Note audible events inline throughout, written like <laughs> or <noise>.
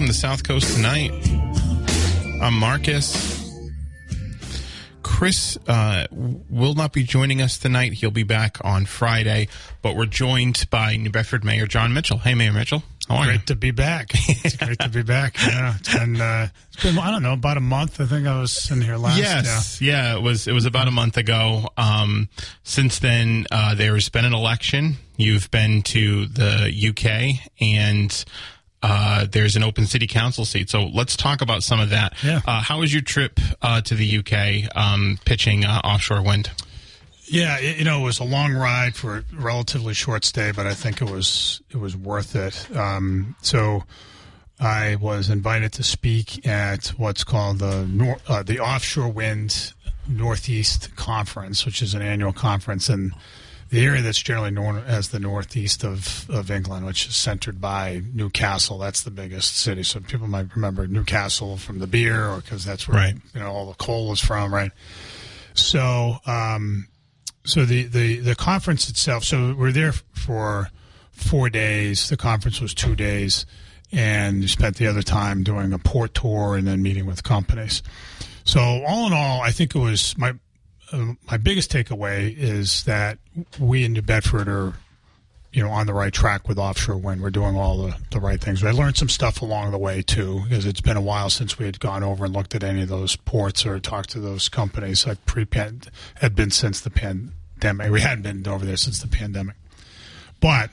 Welcome to South Coast Tonight. I'm Marcus. Chris uh, will not be joining us tonight. He'll be back on Friday, but we're joined by New Bedford Mayor Jon Mitchell. Hey, Mayor Mitchell. How are Great to be back. It's great to be back. <laughs> Yeah, it's been uh, it's been I don't know about a month. I think I was in here last. Yes, yeah. it was. It was about a month ago. Um, since then, uh, there's been an election. You've been to the UK, and uh, there's an open city council seat. So let's talk about some of that. Yeah. Uh, how was your trip uh, to the UK um, pitching uh, offshore wind? Yeah, it, you know, it was a long ride for a relatively short stay, but I think it was it was worth it. Um, so. I was invited to speak at what's called the Nor- uh, the Offshore Wind Northeast Conference, which is an annual conference in the area that's generally known as the northeast of, of England, which is centered by Newcastle. That's the biggest city. So people might remember Newcastle from the beer, or because that's where Right. you know all the coal is from, right? So, um, so the, the the conference itself. So we're there for four days. The conference was two days, and you spent the other time doing a port tour and then meeting with companies. So all in all, I think it was my uh, my biggest takeaway is that we in New Bedford are, you know, on the right track with offshore wind. We're doing all the, the right things. I learned some stuff along the way too, because it's been a while since we had gone over and looked at any of those ports or talked to those companies. Like pre had been since the pandemic. We hadn't been over there since the pandemic, but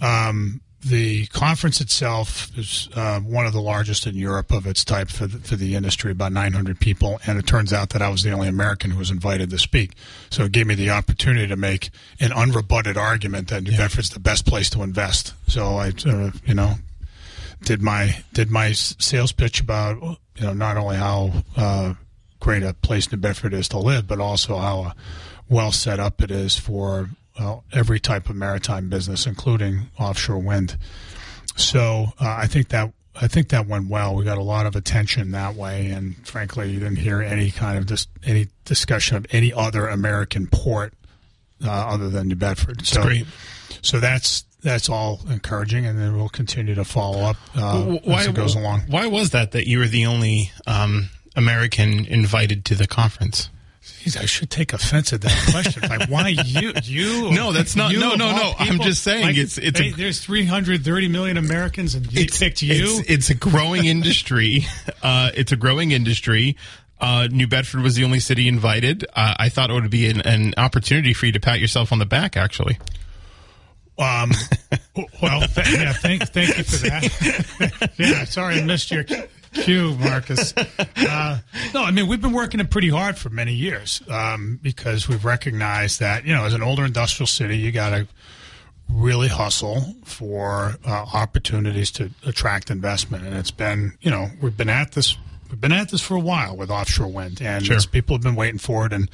um, the conference itself is uh, one of the largest in Europe of its type for the, for the industry, about 900 people. And it turns out that I was the only American who was invited to speak. So it gave me the opportunity to make an unrebutted argument that New Bedford's the best place to invest. So I, uh, you know, did my did my sales pitch about you know not only how uh, great a place New Bedford is to live, but also how uh, well set up it is for uh, every type of maritime business, including offshore wind. So uh, I think that I think that went well. We got a lot of attention that way, and frankly, you didn't hear any kind of dis- any discussion of any other American port uh, other than New Bedford. So great. So that's that's all encouraging, and then we'll continue to follow up uh, W- as it goes along. Why was that that you were the only um, American invited to the conference? Jeez, I should take offense at that question. like, why you? You? <laughs> No, that's not- no, no, no. I'm just saying Like, it's- it's a- there's 330 million Americans, and you picked you. It's, it's a growing <laughs> industry. Uh, it's a growing industry. Uh, New Bedford was the only city invited. Uh, I thought it would be an, an opportunity for you to pat yourself on the back. Actually, Um, <laughs> well, th- yeah, thank, thank you for that. yeah, sorry I missed your cue, Marcus. <laughs> Uh, no, I mean, we've been working it pretty hard for many years um, because we've recognized that, you know, as an older industrial city, you got to really hustle for uh, opportunities to attract investment. And it's been, you know, we've been at this. We've been at this for a while with offshore wind, and Sure. people have been waiting for it. And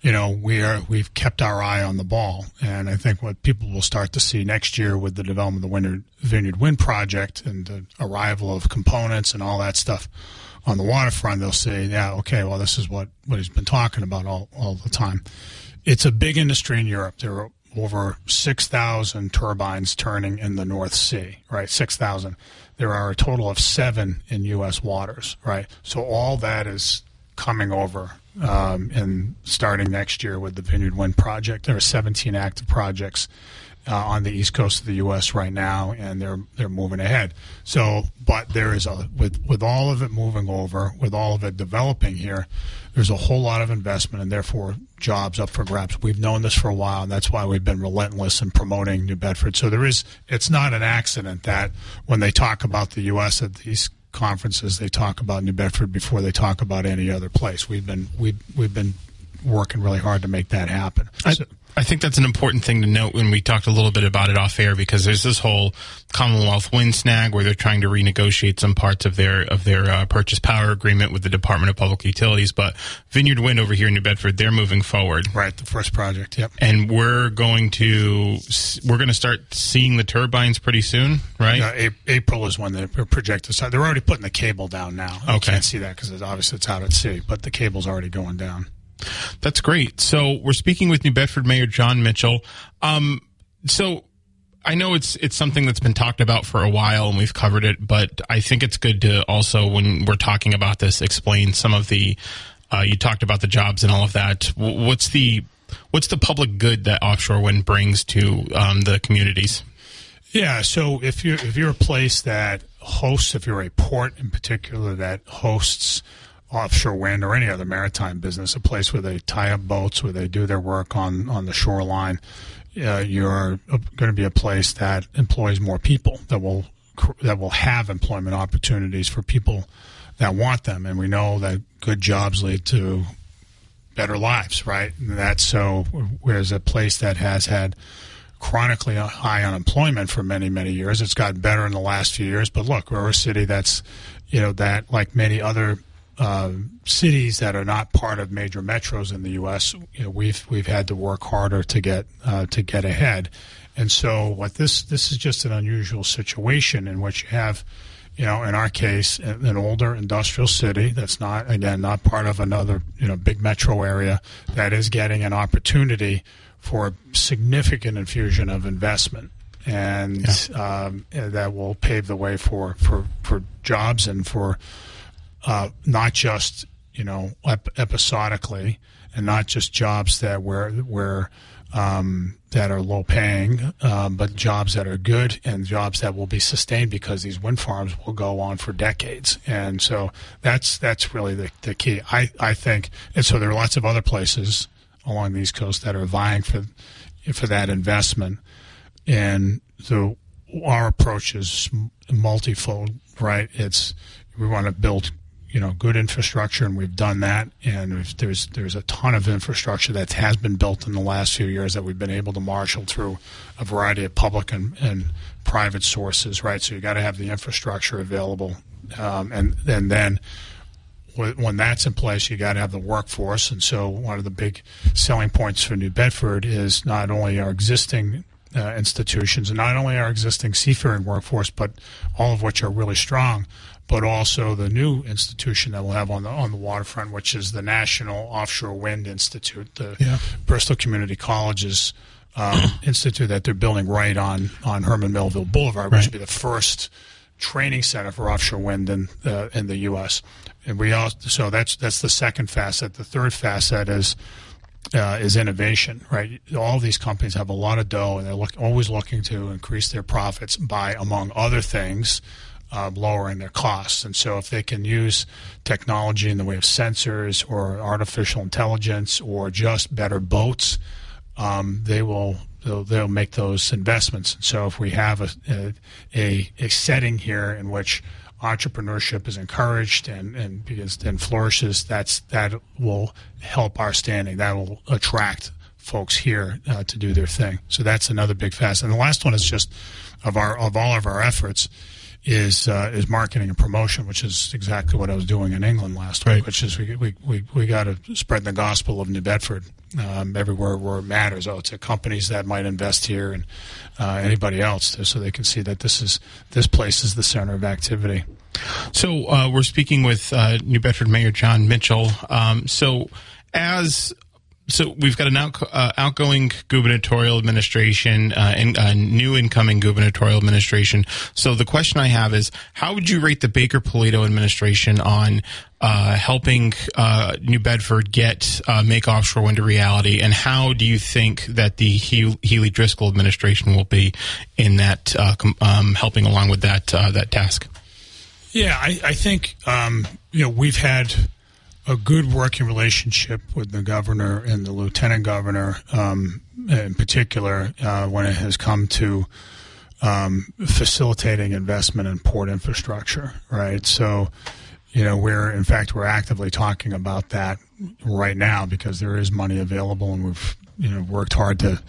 you know, we are we've kept our eye on the ball. And I think what people will start to see next year with the development of the Vineyard, Vineyard Wind project and the arrival of components and all that stuff on the waterfront, they'll say, yeah, okay, well, this is what what he's been talking about all all the time. It's a big industry in Europe. There are over 6,000 turbines turning in the North Sea, right? 6,000. There are a total of seven in U.S. waters, right? So all that is coming over um, and starting next year with the Vineyard Wind project. There are 17 active projects uh, on the east coast of the U.S. right now, and they're they're moving ahead. So, but there is a with with all of it moving over, with all of it developing here, there's a whole lot of investment, and therefore jobs up for grabs. We've known this for a while, and that's why we've been relentless in promoting New Bedford. So there is, it's not an accident that when they talk about the U.S. at these conferences, they talk about New Bedford before they talk about any other place. We've been we've we've been working really hard to make that happen. I, So- I think that's an important thing to note when we talked a little bit about it off air because there's this whole Commonwealth wind snag where they're trying to renegotiate some parts of their of their uh, purchase power agreement with the Department of Public Utilities. But Vineyard Wind over here in New Bedford, they're moving forward. right, the first project. Yep. and we're going to we're going to start seeing the turbines pretty soon, right? A- April is when they're projected start. They're already putting the cable down now. You Okay. can't see that because obviously it's out at sea, but the cable's already going down. That's great. So we're speaking with New Bedford Mayor Jon Mitchell. Um, so I know it's it's something that's been talked about for a while and we've covered it, but I think it's good to also when we're talking about this explain some of the. Uh, you talked about the jobs and all of that. What's the what's the public good that offshore wind brings to um, the communities? Yeah, so if you're if you're a place that hosts, if you're a port in particular that hosts offshore wind or any other maritime business, a place where they tie up boats, where they do their work on on the shoreline, uh, you're going to be a place that employs more people that will that will have employment opportunities for people that want them, and we know that good jobs lead to better lives, right? And that's so. Whereas a place that has had chronically high unemployment for many, many years, it's gotten better in the last few years. But look, we're a city that's, you know, that like many other uh, cities that are not part of major metros in the U.S., you know, we've we've had to work harder to get uh, to get ahead. And so, what this this is just an unusual situation in which you have you know, in our case, an older industrial city that's not, again, not part of another, you know, big metro area that is getting an opportunity for a significant infusion of investment. And um, that will pave the way for, for, for jobs and for uh, not just, you know, ep- episodically and not just jobs that where, where, um, that are low paying, um, but jobs that are good and jobs that will be sustained because these wind farms will go on for decades. And so that's that's really the, the key. I, I think, and so there are lots of other places along the East Coast that are vying for for that investment. And so our approach is multifold, right? It's we want to build you know good infrastructure, and we've done that. And there's there's a ton of infrastructure that has been built in the last few years that we've been able to marshal through a variety of public and, and private sources, right? So you got to have the infrastructure available, um, and and then when when that's in place, you got to have the workforce. And so, one of the big selling points for New Bedford is not only our existing uh, institutions and not only our existing seafaring workforce, but all of which are really strong, but also the new institution that we'll have on the on the waterfront, which is the National Offshore Wind Institute, the Yeah. Bristol Community College's um, <clears throat> institute that they're building right on on Herman Melville Boulevard, which Right. will be the first training center for offshore wind in uh, in the U.S. And we also so that's that's the second facet. The third facet is uh, is innovation, right? All these companies have a lot of dough, and they're look, always looking to increase their profits by, among other things, uh, lowering their costs. And so, if they can use technology in the way of sensors or artificial intelligence or just better boats, um, they will they'll, they'll make those investments. And so, if we have a, a a setting here in which entrepreneurship is encouraged and and because and flourishes, that's that will help our standing. That will attract folks here uh, to do their thing. So that's another big facet. And the last one is just of our of all of our efforts is uh, is marketing and promotion, which is exactly what I was doing in England last Right. week. Which is we we we, we got to spread the gospel of New Bedford um, everywhere where it matters. Oh, to companies that might invest here and uh, anybody else, so they can see that this is this place is the center of activity. So uh, we're speaking with uh, New Bedford Mayor Jon Mitchell. Um, so as so we've got an out, uh, outgoing gubernatorial administration uh, and a new incoming gubernatorial administration. So the question I have is, how would you rate the Baker Polito administration on uh, helping uh, New Bedford get uh, make offshore wind a reality, and how do you think that the Healey Driscoll administration will be in that uh, um, helping along with that uh, that task? Yeah, I, I think um, you know we've had a good working relationship with the governor and the lieutenant governor, um, in particular, uh, when it has come to um, facilitating investment in port infrastructure. Right, so you know we're in fact we're actively talking about that right now because there is money available, and we've you know worked hard to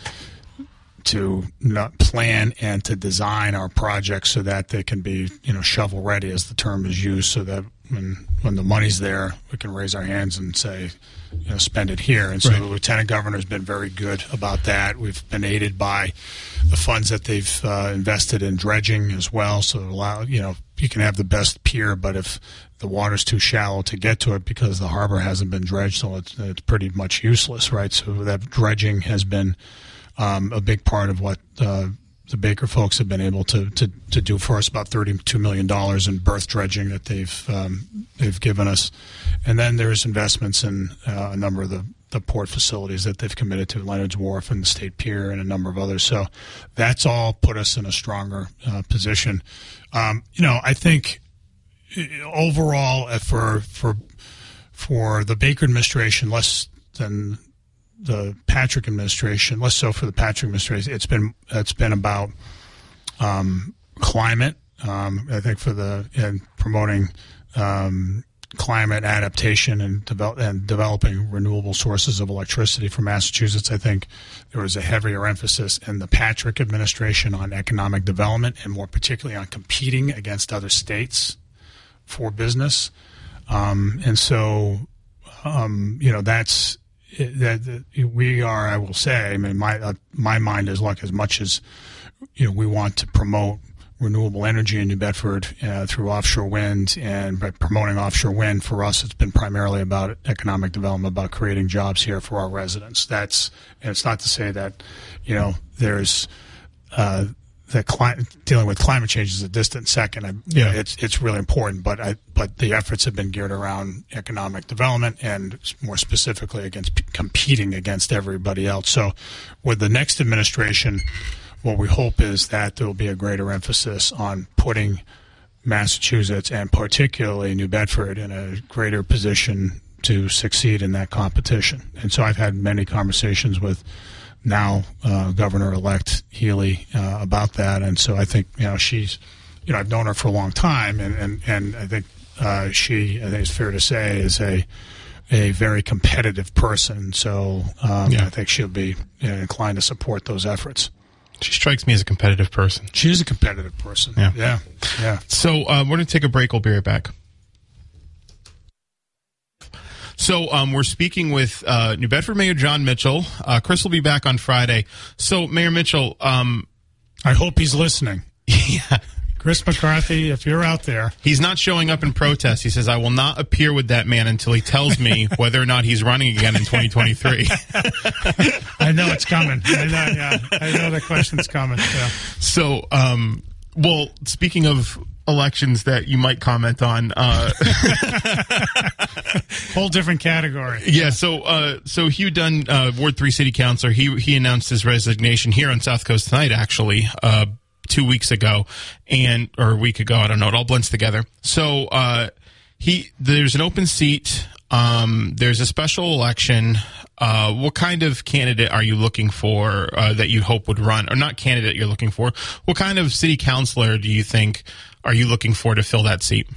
to not plan and to design our projects so that they can be you know shovel ready, as the term is used, so that when when the money's there, we can raise our hands and say, you know, spend it here. And so Right. the lieutenant governor has been very good about that. We've been aided by the funds that they've uh, invested in dredging as well. So allow you know you can have the best pier, but if the water's too shallow to get to it because the harbor hasn't been dredged, so it's, it's pretty much useless, right? So that dredging has been um, a big part of what uh, the Baker folks have been able to, to, to do for us. About thirty-two million dollars in berth dredging that they've um, they've given us, and then there's investments in uh, a number of the, the port facilities that they've committed to, Leonard's Wharf and the State Pier, and a number of others. So that's all put us in a stronger uh, position. Um, you know, I think uh, overall uh, for for for the Baker administration, less than the Patrick administration, less so for the Patrick administration. It's been it's been about um, climate. Um, I think for the and promoting um, climate adaptation and develop and developing renewable sources of electricity for Massachusetts. I think there was a heavier emphasis in the Patrick administration on economic development and more particularly on competing against other states for business. Um, and so, um, you know, that's that, we are. I will say. I mean, my uh, my mind is like as much as you know, we want to promote renewable energy in New Bedford uh, through offshore wind, and by promoting offshore wind for us, it's been primarily about economic development, about creating jobs here for our residents. That's and it's not to say that you know there's. Uh, that cli- dealing with climate change is a distant second. I, Yeah. it's it's really important, but I, but the efforts have been geared around economic development and more specifically against p- competing against everybody else. So, with the next administration, what we hope is that there will be a greater emphasis on putting Massachusetts and particularly New Bedford in a greater position to succeed in that competition. And so, I've had many conversations with now uh, Governor-elect Healey uh, about that, and so I think you know she's, you know, I've known her for a long time, and and, and I think uh, she, I think it's fair to say, is a a very competitive person. So um, Yeah. I think she'll be you know, inclined to support those efforts. She strikes me as a competitive person. She is a competitive person. Yeah. yeah, yeah. So uh, we're going to take a break. We'll be right back. So um, we're speaking with uh, New Bedford Mayor Jon Mitchell. Uh, Chris will be back on Friday. So Mayor Mitchell, um, I hope he's listening. <laughs> yeah, Chris McCarthy, if you're out there, he's not showing up in protest. He says, "I will not appear with that man until he tells me <laughs> whether or not he's running again in 2023." <laughs> I know it's coming. I know, yeah, I know the question's coming. Yeah. so, um, well, speaking of elections that you might comment on, uh, <laughs> Whole different category. Yeah, so uh, so Hugh Dunn, uh, Ward Three City Councilor, he he announced his resignation here on South Coast tonight, actually, uh, two weeks ago, and or a week ago, I don't know. It all blends together. So uh, he there's an open seat. Um, there's a special election. Uh, what kind of candidate are you looking for uh, that you hope would run, or not candidate you're looking for? What kind of city councilor do you think are you looking for to fill that seat?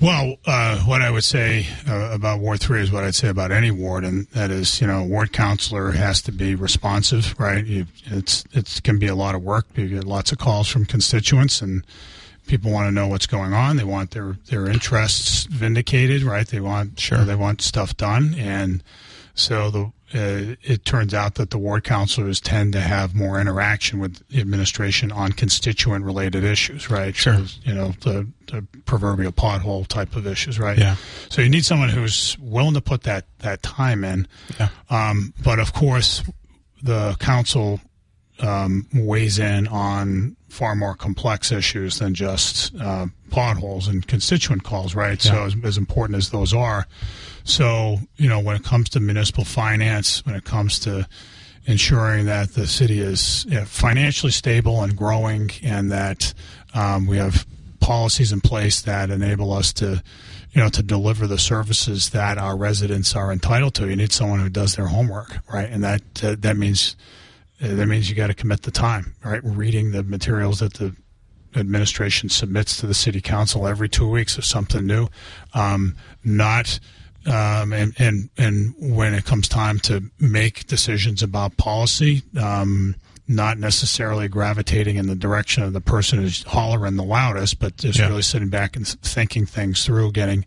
Well, uh, what I would say uh, about Ward 3 is what I'd say about any ward, and that is, you know, ward counselor has to be responsive, right? You, it's it can be a lot of work. You get lots of calls from constituents, and people want to know what's going on. They want their, their interests vindicated, right? They want Sure. they want stuff done, and so the uh, it turns out that the ward counselors tend to have more interaction with the administration on constituent related issues, right? Sure. So, you know, the, the proverbial pothole type of issues, right? Yeah. So you need someone who's willing to put that, that time in. Yeah. Um, but of course, the council um, weighs in on far more complex issues than just uh, potholes and constituent calls, right? So as, as important as those are, so you know when it comes to municipal finance, when it comes to ensuring that the city is you know, financially stable and growing, and that um, we have policies in place that enable us to, you know, to deliver the services that our residents are entitled to. You need someone who does their homework, right? And that uh, that means that means you got to commit the time, right? Reading the materials that the administration submits to the city council every two weeks or something new, um, not um, and and and when it comes time to make decisions about policy, um, not necessarily gravitating in the direction of the person who's hollering the loudest, but just Yeah. really sitting back and thinking things through, getting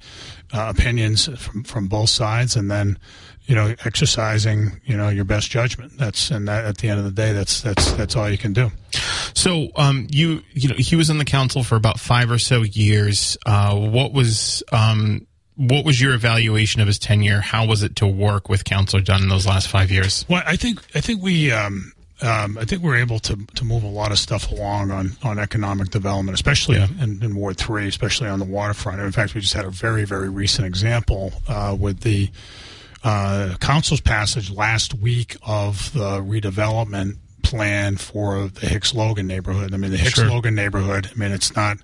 uh, opinions from from both sides, and then you know exercising you know your best judgment. That's and that, at the end of the day, that's that's that's all you can do. So, um, you you know, he was on the council for about five or so years. Uh, what was um, what was your evaluation of his tenure? How was it to work with Councilor Dunn in those last five years? Well, I think I think we um, um, I think we're able to to move a lot of stuff along on, on economic development, especially Yeah. in, in Ward Three, especially on the waterfront. In fact, we just had a very very recent example uh, with the uh, council's passage last week of the redevelopment plan for the Hicks Logan neighborhood. I mean, the Hicks. Logan neighborhood. I mean, it's not.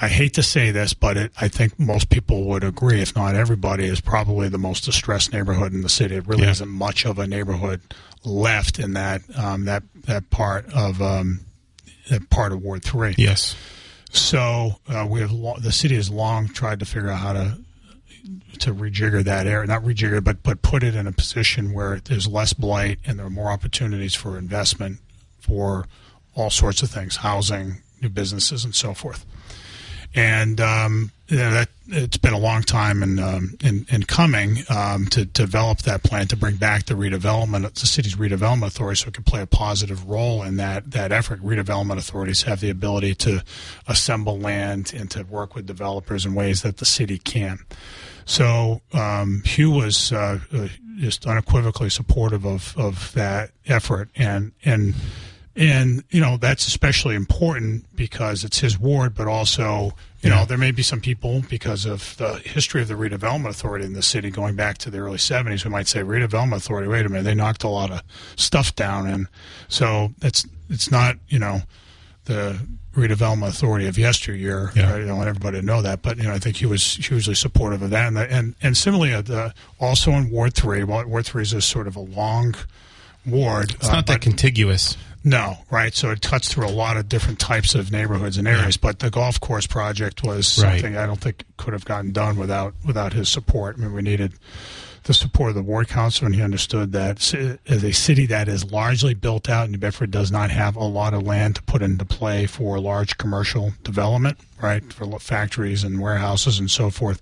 I hate to say this, but it, I think most people would agree, if not everybody, is probably the most distressed neighborhood in the city. It really Yeah. isn't much of a neighborhood left in that um, that that part of um, that part of Ward Three. Yes. So uh, we have lo- the city has long tried to figure out how to to rejigger that area, not rejigger, but but put it in a position where there's less blight and there are more opportunities for investment for all sorts of things, housing, new businesses, and so forth. And um, you know, that it's been a long time in um, in, in coming um, to develop that plan to bring back the redevelopment, the city's redevelopment authority, so it can play a positive role in that that effort. Redevelopment authorities have the ability to assemble land and to work with developers in ways that the city can. So um, Hugh was uh, uh, just unequivocally supportive of, of that effort, and and and you know that's especially important because it's his ward, but also you Yeah. know there may be some people because of the history of the redevelopment authority in the city going back to the early '70s who might say redevelopment authority. Wait a minute, they knocked a lot of stuff down, and so it's it's not you know the redevelopment authority of yesteryear. Yeah. Right? I don't want everybody to know that, but you know, I think he was hugely supportive of that, and and and similarly, uh, the, also in Ward Three. Ward Ward Three is a sort of a long ward. It's not that contiguous. No, right. So it cuts through a lot of different types of neighborhoods and areas. But the golf course project was Right. something I don't think could have gotten done without without his support. I mean, we needed the support of the ward council, and he understood that as a city that is largely built out, New Bedford does not have a lot of land to put into play for large commercial development, right, for factories and warehouses and so forth,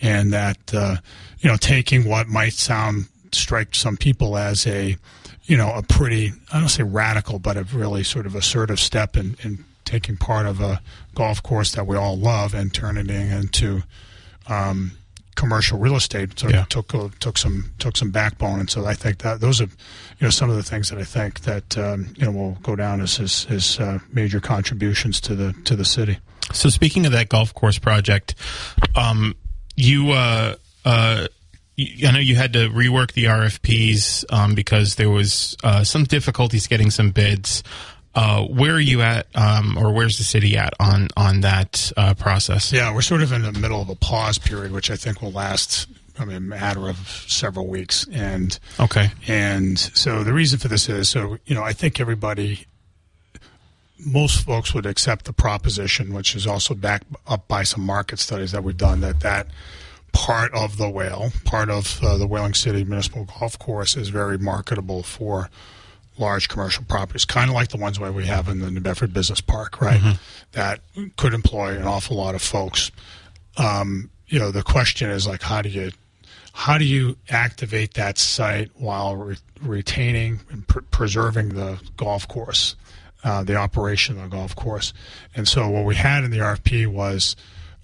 and that uh, you know taking what might sound strike some people as a you know a pretty I don't say radical, but a really sort of assertive step in, in taking part of a golf course that we all love and turning it into um, commercial real estate. So Yeah. it took uh, took some took some backbone, and so I think that those are you know some of the things that I think that um, you know will go down as as uh, major contributions to the to the city. So speaking of that golf course project, um, you, uh, uh, I know you had to rework the RFPs um, because there was uh, some difficulties getting some bids. Uh, where are you at, um, or where's the city at on on that uh, process? Yeah, we're sort of in the middle of a pause period, which I think will last. I mean, a matter of several weeks, and Okay. And so the reason for this is so, you know, I think everybody, most folks would accept the proposition, which is also backed up by some market studies that we've done, that that part of the whale, part of uh, the Whaling City Municipal Golf Course is very marketable for large commercial properties, kind of like the ones where we have in the New Bedford Business Park, right? That could employ an awful lot of folks. Um, you know, the question is like, how do you how do you activate that site while re- retaining and pr- preserving the golf course, uh, the operation of the golf course? And so what we had in the RFP was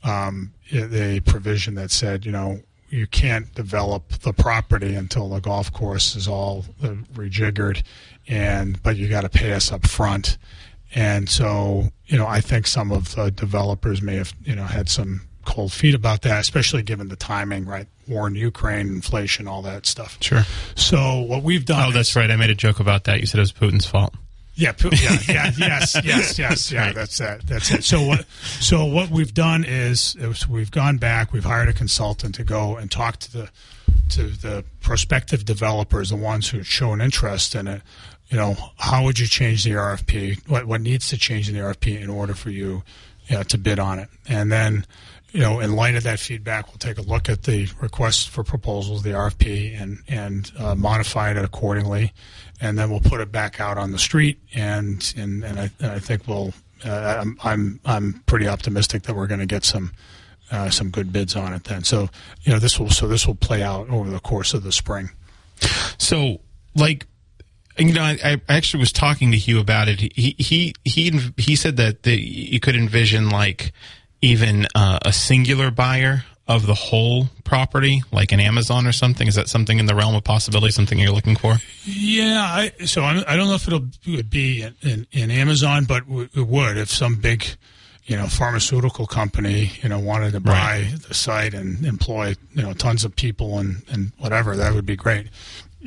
um, a provision that said, you know, you can't develop the property until the golf course is all uh, rejiggered, and but you got to pay us up front. And so, you know, I think some of the developers may have, you know, had some cold feet about that, especially given the timing, right? War in Ukraine, inflation, all that stuff. Sure. So what we've done. Oh, that's right. I made a joke about that. You said it was Putin's fault. Yeah, yeah, <laughs> yeah, yes, yes, yes, yeah. Right. That's that. That's it. So what? So what we've done is, is we've gone back. We've hired a consultant to go and talk to the to the prospective developers, the ones who show an interest in it. You know, how would you change the RFP? What what needs to change in the RFP in order for you, you know, to bid on it? And then you know, in light of that feedback, we'll take a look at the request for proposals, the RFP, and and uh, modify it accordingly, and then we'll put it back out on the street. And and, and, I, and I think we'll. Uh, I'm, I'm I'm pretty optimistic that we're going to get some uh, some good bids on it then. So you know this will so this will play out over the course of the spring. So like you know, I, I, actually was talking to Hugh about it. He he he he said that the, you could envision like even uh, a singular buyer of the whole property, like an Amazon or something. Is that something in the realm of possibility? Something you're looking for? Yeah. I, so I'm, I do not know if it'll it be in, in, in Amazon, but it would if some big you know, pharmaceutical company, you know, wanted to buy right. the site and employ, you know, tons of people and, and whatever, that would be great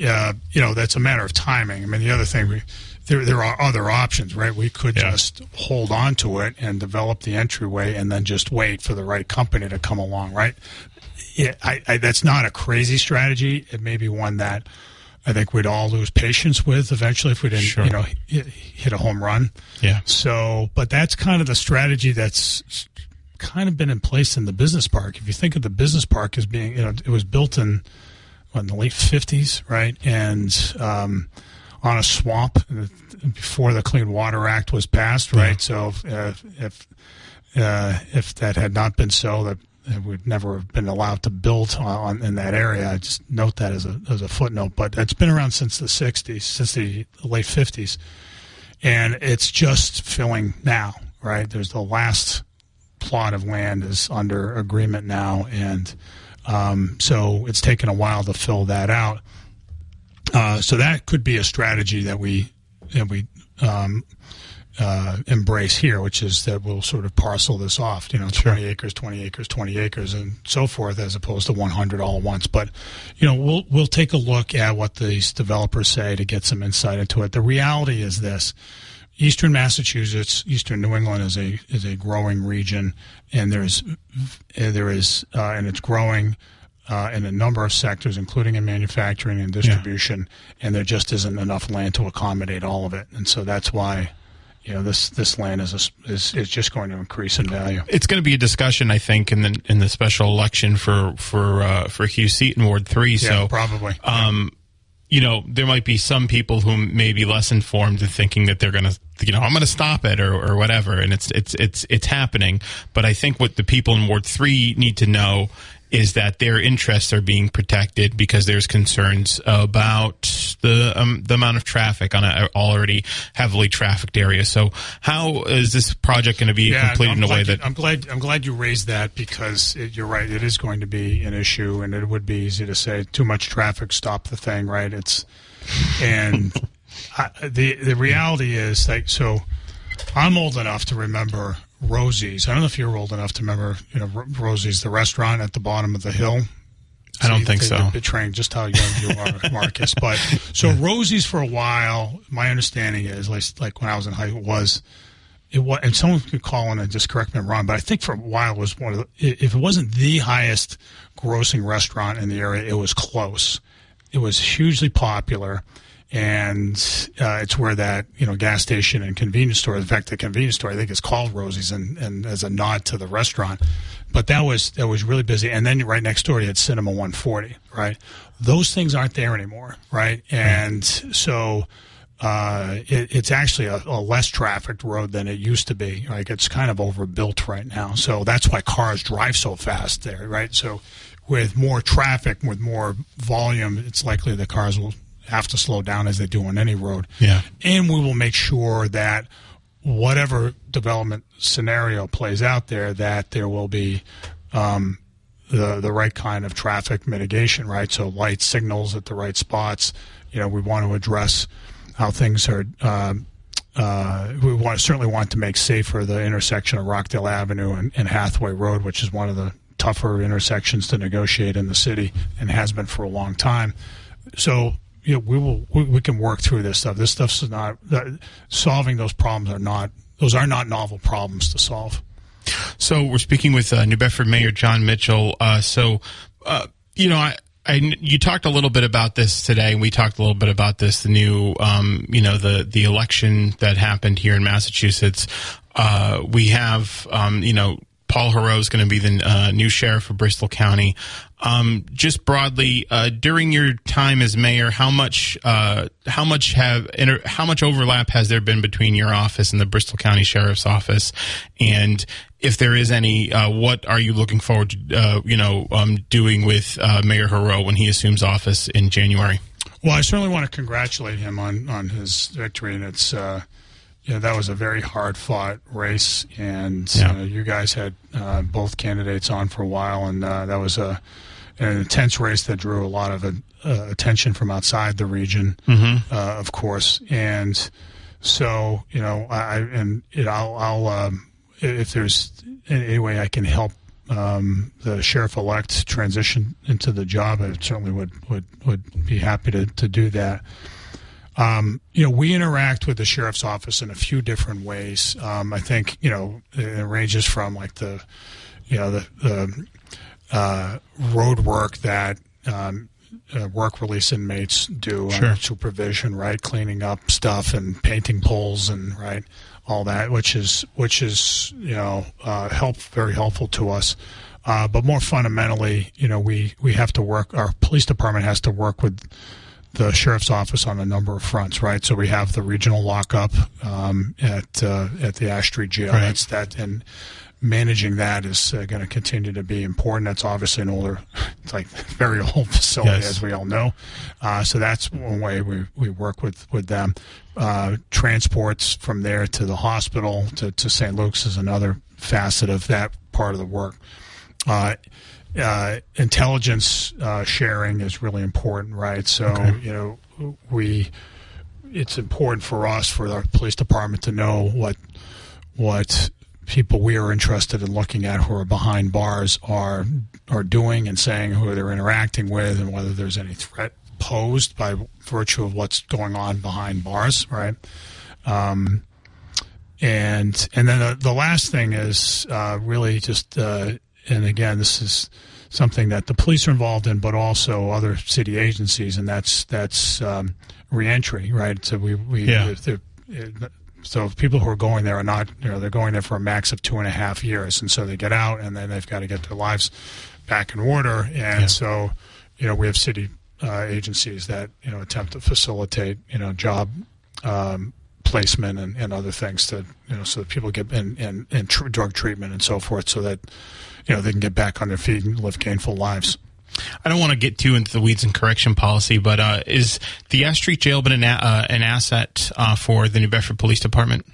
uh, you know, that's a matter of timing. I mean, the other thing, we, there, there are other options, right? We could yeah. just hold on to it and develop the entryway and then just wait for the right company to come along, right? Yeah, I, I, that's not a crazy strategy. It may be one that I think we'd all lose patience with eventually if we didn't, sure. you know, hit, hit a home run. Yeah. So, but that's kind of the strategy that's kind of been in place in the business park. If you think of the business park as being, you know, it was built in – what, in the late 50s, right? And um, on a swamp before the Clean Water Act was passed, right? Yeah. So uh, if uh, if that had not been so, that we'd never have been allowed to build on, in that area. I just note that as a as a footnote. But it's been around since the 60s, since the late 50s, and it's just filling now, right? There's the last plot of land is under agreement now, and um, so it's taken a while to fill that out. Uh, so that could be a strategy that we that we um, uh, embrace here, which is that we'll sort of parcel this off, you know, 20 sure. acres, 20 acres, 20 acres, and so forth, as opposed to 100 all at once. But, you know, we'll, we'll take a look at what these developers say to get some insight into it. The reality is this Eastern Massachusetts, Eastern New England is a is a growing region, and there's there is uh, and it's growing uh, in a number of sectors, including in manufacturing and distribution. Yeah. And there just isn't enough land to accommodate all of it, and so that's why you know this this land is a, is is just going to increase in value. It's going to be a discussion, I think, in the in the special election for for uh, for Hugh Seaton Ward Three. Yeah, so probably. Um, you know, there might be some people who may be less informed and thinking that they're going to, you know, I'm going to stop it or, or whatever. And it's, it's, it's, it's happening. But I think what the people in Ward 3 need to know is that their interests are being protected because there's concerns about the um, the amount of traffic on an already heavily trafficked area. So, how is this project going to be yeah, completed in a way you, that I'm glad I'm glad you raised that because it, you're right. It is going to be an issue, and it would be easy to say too much traffic, stop the thing. Right? It's and <laughs> I, the the reality is like so. I'm old enough to remember Rosie's. I don't know if you're old enough to remember, you know, Rosie's, the restaurant at the bottom of the hill. I don't think so. Betraying just how young you are, <laughs> Marcus. But so Rosie's for a while. My understanding is, like, like when I was in high school, was it was, and someone could call in and just correct me if I'm wrong, but I think for a while it was one of the, if it wasn't the highest grossing restaurant in the area, it was close. It was hugely popular and uh, it's where that you know gas station and convenience store. In fact, the convenience store I think is called Rosie's, and, and as a nod to the restaurant. But that was that was really busy, and then right next door you had Cinema 140. Right, those things aren't there anymore. Right, and so. Uh, it, it's actually a, a, less trafficked road than it used to be. Like it's kind of overbuilt right now, so that's why cars drive so fast there, right? So, with more traffic, with more volume, it's likely the cars will have to slow down as they do on any road. Yeah. And we will make sure that whatever development scenario plays out there, that there will be um, the the right kind of traffic mitigation, right? So light signals at the right spots. You know, we want to address how things are. Um, uh, we want certainly want to make safer the intersection of Rockdale Avenue and, and Hathaway Road, which is one of the tougher intersections to negotiate in the city and has been for a long time. So you know, we will we, we, can work through this stuff. This stuff's not uh, solving those problems are not those are not novel problems to solve. So we're speaking with uh, New Bedford Mayor Jon Mitchell. Uh, so uh, you know, I, I, you talked a little bit about this today. We talked a little bit about this, the new, um, you know, the the election that happened here in Massachusetts. Uh, we have, um, you know, Paul Heroux is going to be the uh, new sheriff of Bristol County. Um, just broadly, uh, during your time as mayor, how much uh, how much have inter- how much overlap has there been between your office and the Bristol County Sheriff's Office? And if there is any, uh, what are you looking forward to uh, you know um, doing with uh, Mayor Heroux when he assumes office in January? Well, I certainly want to congratulate him on on his victory, and it's uh, you know that was a very hard fought race, and Yeah. uh, you guys had uh, both candidates on for a while, and uh, that was a an intense race that drew a lot of uh, attention from outside the region, uh, of course, and so you know I I- and it, I'll, I'll um, if there's any way I can help um, the sheriff elect transition into the job, I certainly would would would be happy to to do that. Um, you know, we interact with the sheriff's office in a few different ways. Um, I think you know it ranges from like the you know the, the uh, road work that um, uh, work release inmates do Sure. under supervision, right? Cleaning up stuff and painting poles and right all that, which is which is you know uh, help very helpful to us. Uh, but more fundamentally, you know, we we have to work. Our police department has to work with the sheriff's office on a number of fronts, right? So we have the regional lockup um, at uh, at the Ash Street Jail. Right. That's that, and managing that is uh, going to continue to be important. That's obviously an older, it's like <laughs> very old facility, Yes. as we all know. Uh, so that's one way we, we work with with them. Uh, transports from there to the hospital to, to St. Luke's is another facet of that part of the work. Uh, intelligence uh, sharing is really important, right? So you know we it's important for us for our police department to know what what people we are interested in looking at who are behind bars are are doing and saying who they're interacting with and whether there's any threat posed by virtue of what's going on behind bars, right? Um, and and then the, the last thing is uh, really just uh, and again this is something that the police are involved in, but also other city agencies, and that's that's um, reentry, right? So we we Yeah. they're- so people who are going there are not you know they're going there for a max of two and a half years, and so they get out and then they've got to get their lives back in order, and Yeah. so you know we have city uh, agencies that you know attempt to facilitate you know job um, placement and, and other things to you know so that people get in and, and tr- drug treatment and so forth so that you know they can get back on their feet and live gainful lives. I don't want to get too into the weeds and correction policy, but uh, is the Ash Street Jail been an, a- uh, an asset uh, for the New Bedford Police Department?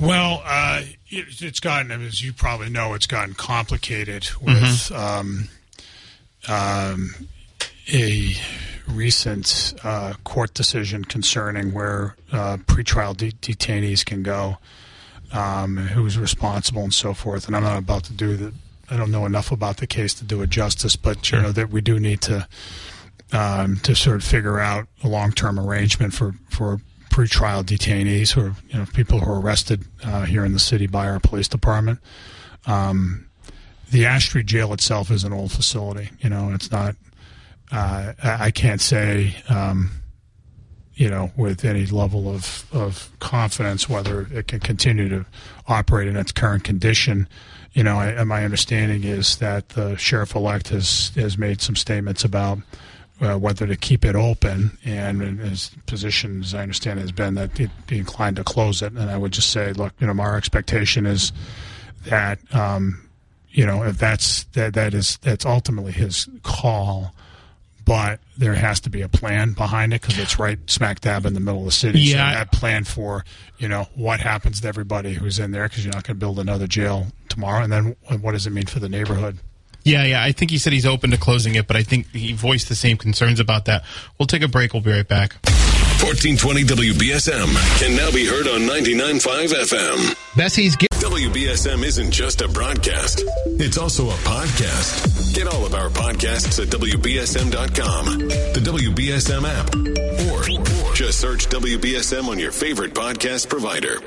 Well, uh, it, it's gotten, as you probably know, it's gotten complicated with um, um, a recent uh, court decision concerning where uh, pretrial de- detainees can go, um, who's responsible, and so forth. And I'm not about to do the. I don't know enough about the case to do it justice, but Sure. you know that we do need to um, to sort of figure out a long-term arrangement for for pretrial detainees or you know people who are arrested uh, here in the city by our police department. Um, the Ash Street Jail itself is an old facility. You know, it's not. Uh, I can't say. Um, you know, with any level of, of confidence, whether it can continue to operate in its current condition. You know, I, my understanding is that the sheriff elect has has made some statements about uh, whether to keep it open, and his position, as I understand, it, has been that he'd be inclined to close it. And I would just say, look, you know, our expectation is that um, you know if that's that that is that's ultimately his call but there has to be a plan behind it because it's right smack dab in the middle of the city. Yeah. So that plan for you know what happens to everybody who's in there because you're not going to build another jail tomorrow, and then what does it mean for the neighborhood? Yeah, yeah. I think he said he's open to closing it, but I think he voiced the same concerns about that. We'll take a break. We'll be right back. 1420 WBSM can now be heard on 99.5 FM. Bessie's. gift. WBSM isn't just a broadcast, it's also a podcast. Get all of our podcasts at WBSM.com, the WBSM app, or just search WBSM on your favorite podcast provider.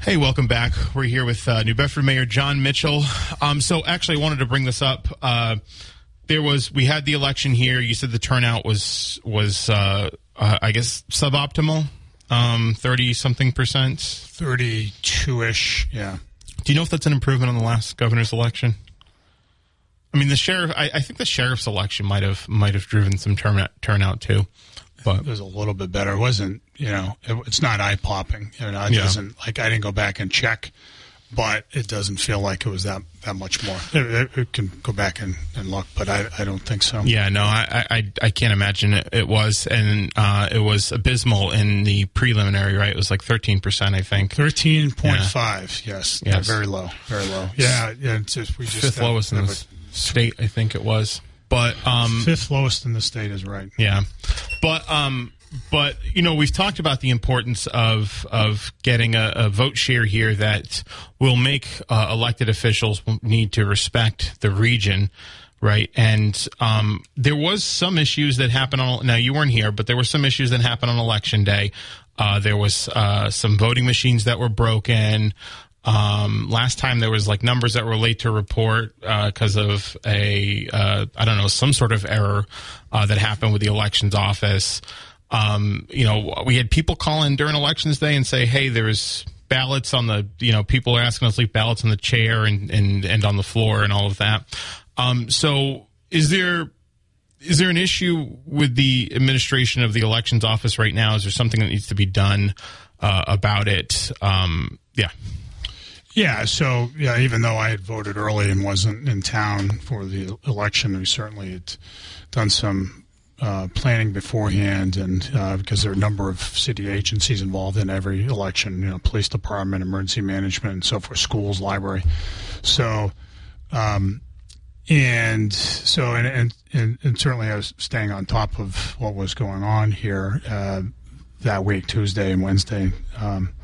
Hey, welcome back. We're here with uh, New Bedford Mayor Jon Mitchell. Um, so, actually, I wanted to bring this up. Uh, there was we had the election here. You said the turnout was was uh, uh, I guess suboptimal. um, thirty something percent. Thirty-two ish. Yeah. Do you know if that's an improvement on the last governor's election? I mean, the sheriff. I, I think the sheriff's election might have might have driven some turnout turnout too. But It was a little bit better. It wasn't, you know, it, it's not eye popping. You know, it Yeah. doesn't like I didn't go back and check, but it doesn't feel like it was that that much more. It, it, it can go back and, and look, but I, I don't think so. yeah, no, I I, I can't imagine it, it was, and uh, it was abysmal in the preliminary. Right, it was like thirteen percent, I think. Thirteen point five. Yes. Yes. Very low. Very low. Yeah. Yeah. It's just, we just Fifth have- lowest in the state, I think it was. But um, fifth lowest in the state is right. Yeah, but um, but you know we've talked about the importance of of getting a, a vote share here that will make uh, elected officials need to respect the region. Right, and um, there was some issues that happened on. Now you weren't here, but there were some issues that happened on election day. Uh, there was uh, some voting machines that were broken. Um, last time there was like numbers that were late to report because of a uh, I don't know some sort of error uh, that happened with the elections office. Um, you know, we had people call in during elections day and say, "Hey, there's ballots on the you know people are asking us to leave ballots on the chair and and and on the floor and all of that." Um, so, is there is there an issue with the administration of the elections office right now? Is there something that needs to be done uh, about it? Um, yeah. Yeah, so yeah, even though I had voted early and wasn't in town for the election, we certainly had done some uh, planning beforehand, and uh, because there are a number of city agencies involved in every election, you know, police department, emergency management, and so forth, schools, library. So, um, and so, and, and and and certainly I was staying on top of what was going on here uh, that week, Tuesday and Wednesday, um,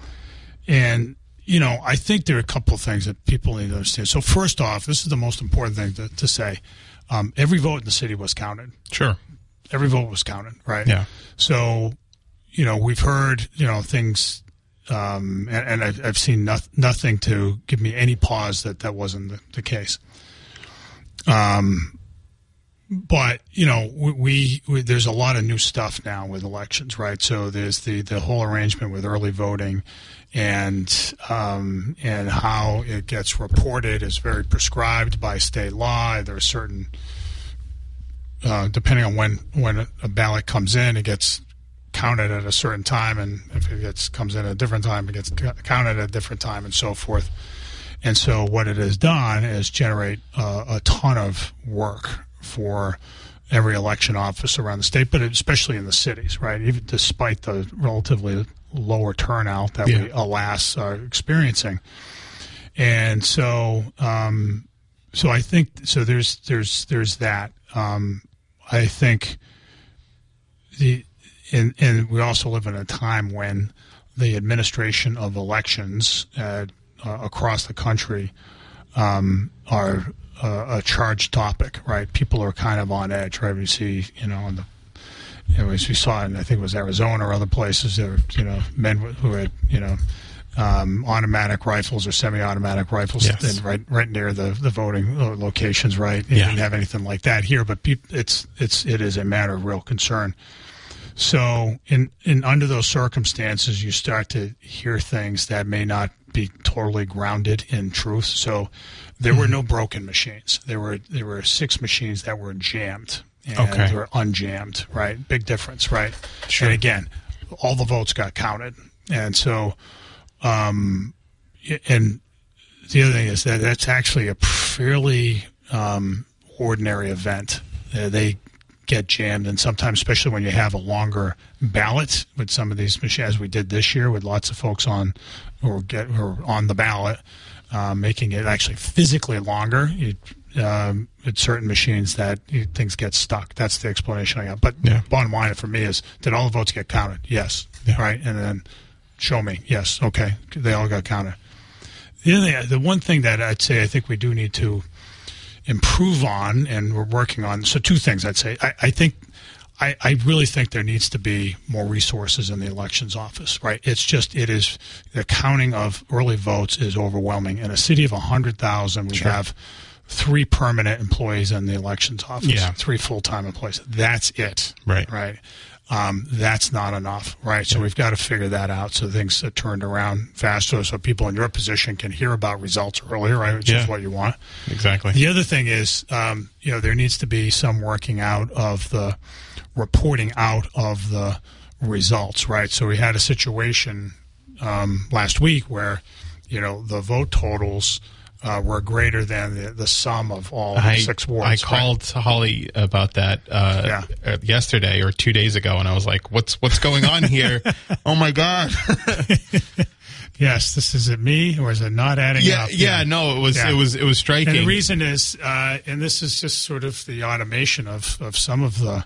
and you know, I think there are a couple of things that people need to understand. So, first off, this is the most important thing to, to say. Um, every vote in the city was counted. Sure. Every vote was counted, right? Yeah. So, you know, we've heard, you know, things, um, and, and I've, I've seen no, nothing to give me any pause that that wasn't the, the case. Um, but you know, we, we, we there's a lot of new stuff now with elections, right? So there's the the whole arrangement with early voting, and um, and how it gets reported is very prescribed by state law. There are certain, uh, depending on when when a ballot comes in, it gets counted at a certain time, and if it gets comes in at a different time, it gets counted at a different time, and so forth. And so, what it has done is generate uh, a ton of work for every election office around the state, but especially in the cities, right? Even despite the relatively lower turnout that we, alas, are experiencing. And so, um, so I think so. There's there's there's that. Um, I think the and and we also live in a time when the administration of elections uh, uh, across the country um, are uh, a charged topic, right? People are kind of on edge, right? We see, you know, in the you know, as we saw in I think it was Arizona or other places, there were you know men who had you know um, automatic rifles or semi-automatic rifles Yes. right right near the the voting locations. Right, you Yeah. didn't have anything like that here, but peop it's it's it is a matter of real concern. So, in, in under those circumstances, you start to hear things that may not be totally grounded in truth. So, there were no broken machines. There were there were six machines that were jammed and Okay. they were unjammed. Right, big difference. Right, Sure. and again, all the votes got counted, and so, um, and the other thing is that that's actually a fairly um, ordinary event. Uh, they get jammed, and sometimes, especially when you have a longer ballot with some of these machines, as we did this year, with lots of folks on or get or on the ballot, uh, making it actually physically longer. You, um, with certain machines that you, things get stuck. That's the explanation I got. But Yeah. bottom line for me is, did all the votes get counted? Yes. Yeah. Right, and then show me. Yes. Okay. They all got counted. The other thing, the one thing that I'd say I think we do need to improve on, and we're working on. So two things I'd say. I, I think. I, I really think there needs to be more resources in the elections office, right? It's just, it is, the counting of early votes is overwhelming. In a city of 100,000, we Sure. have three permanent employees in the elections office, Yeah. three full time employees. That's it. Right. Right. Um, that's not enough, right? So we've got to figure that out so things are turned around faster, so people in your position can hear about results earlier, right? Which Yeah. is what you want. Exactly. The other thing is, um, you know, there needs to be some working out of the reporting out of the results, right? So we had a situation um, last week where, you know, the vote totals uh, were greater than the, the sum of all I, six wards. I right? called Holly about that uh, Yeah. uh, yesterday or two days ago, and I was like, "What's what's going on here? <laughs> oh my god!" <laughs> Yes, this is it me or is it not adding yeah, up? yeah, no, it was Yeah. it was it was striking. And the reason is, uh, and this is just sort of the automation of, of some of the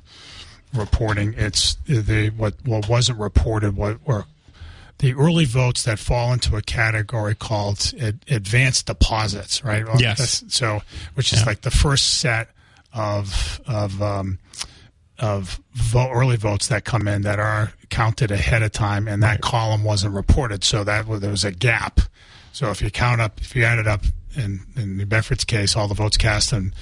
reporting. It's the what what wasn't reported. What were the early votes that fall into a category called ad, advanced deposits, right? Well, Yes. so, which is Yeah. like the first set of of um, of vote, early votes that come in that are counted ahead of time, and that column wasn't reported, so that there was a gap. So if you count up, if you added up in in New Bedford's case, all the votes cast and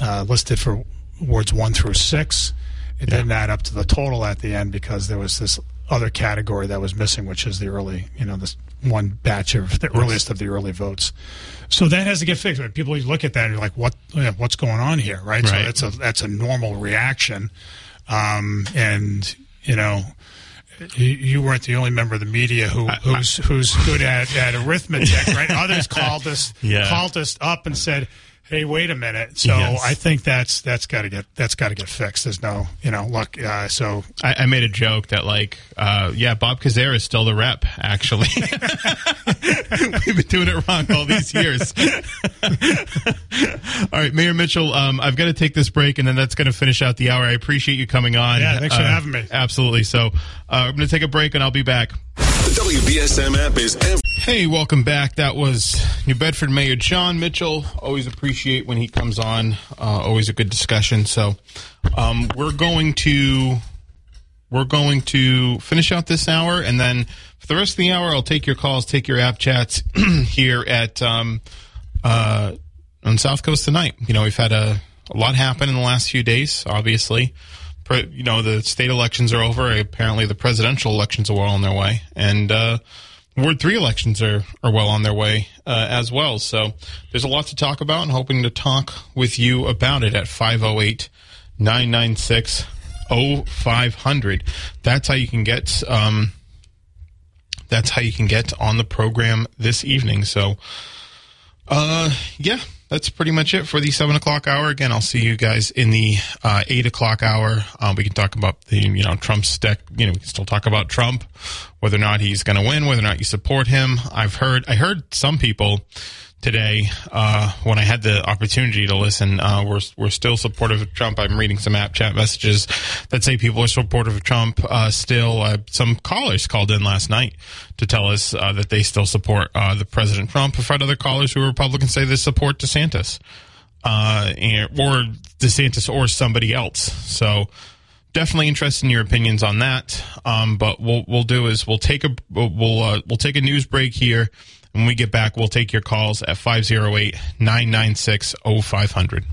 uh, listed for wards one through six, it didn't add up to the total at the end because there was this other category that was missing, which is the early, you know, this one batch of the earliest of the early votes. So that has to get fixed. When People look at that and you're like, what, what's going on here, right? So that's a that's a normal reaction, um, and you know. You, you weren't the only member of the media who, who's who's good at, at arithmetic, right? <laughs> Others called us Yeah. called us up and said, "Hey, wait a minute." So Yes. I think that's that's got to get that's got to get fixed. There's no, you know, look. Uh, so I, I made a joke that like, uh, yeah, Bob Koczera is still the rep. Actually, <laughs> we've been doing it wrong all these years. <laughs> all right, Mayor Mitchell, um, I've got to take this break, and then that's going to finish out the hour. I appreciate you coming on. Yeah, thanks for Uh, having me. Absolutely. So uh, I'm going to take a break, and I'll be back. The WBSM app is ev- Hey, welcome back. That was New Bedford Mayor Jon Mitchell. Always appreciate when he comes on. Uh, always a good discussion. So, um, we're going to we're going to finish out this hour, and then for the rest of the hour, I'll take your calls, take your app chats <clears throat> here at um, uh, on South Coast tonight. You know, we've had a, a lot happen in the last few days. Obviously, Pre- you know the state elections are over. Apparently, the presidential elections are well on their way, and uh, Ward three elections are are well on their way uh, as well. So there's a lot to talk about, and hoping to talk with you about it at 508 996 0500. That's how you can get. Um, that's how you can get on the program this evening. So, uh, yeah, that's pretty much it for the seven o'clock hour. Again, I'll see you guys in the uh, eight o'clock hour. Um, we can talk about the you know Trump's deck. You know, we can still talk about Trump, whether or not he's going to win, whether or not you support him. I've heard I heard some people today uh, when I had the opportunity to listen. Uh, we're we're still supportive of Trump. I'm reading some app chat messages that say people are supportive of Trump. Uh, still, uh, some callers called in last night to tell us uh, that they still support uh, the President Trump. I've had other callers who are Republicans say they support DeSantis, and, or DeSantis or somebody else. So definitely interested in your opinions on that. Um, but what we'll do is we'll take a we'll we'll take a news break here. When we get back, we'll take your calls at 508 996 0500.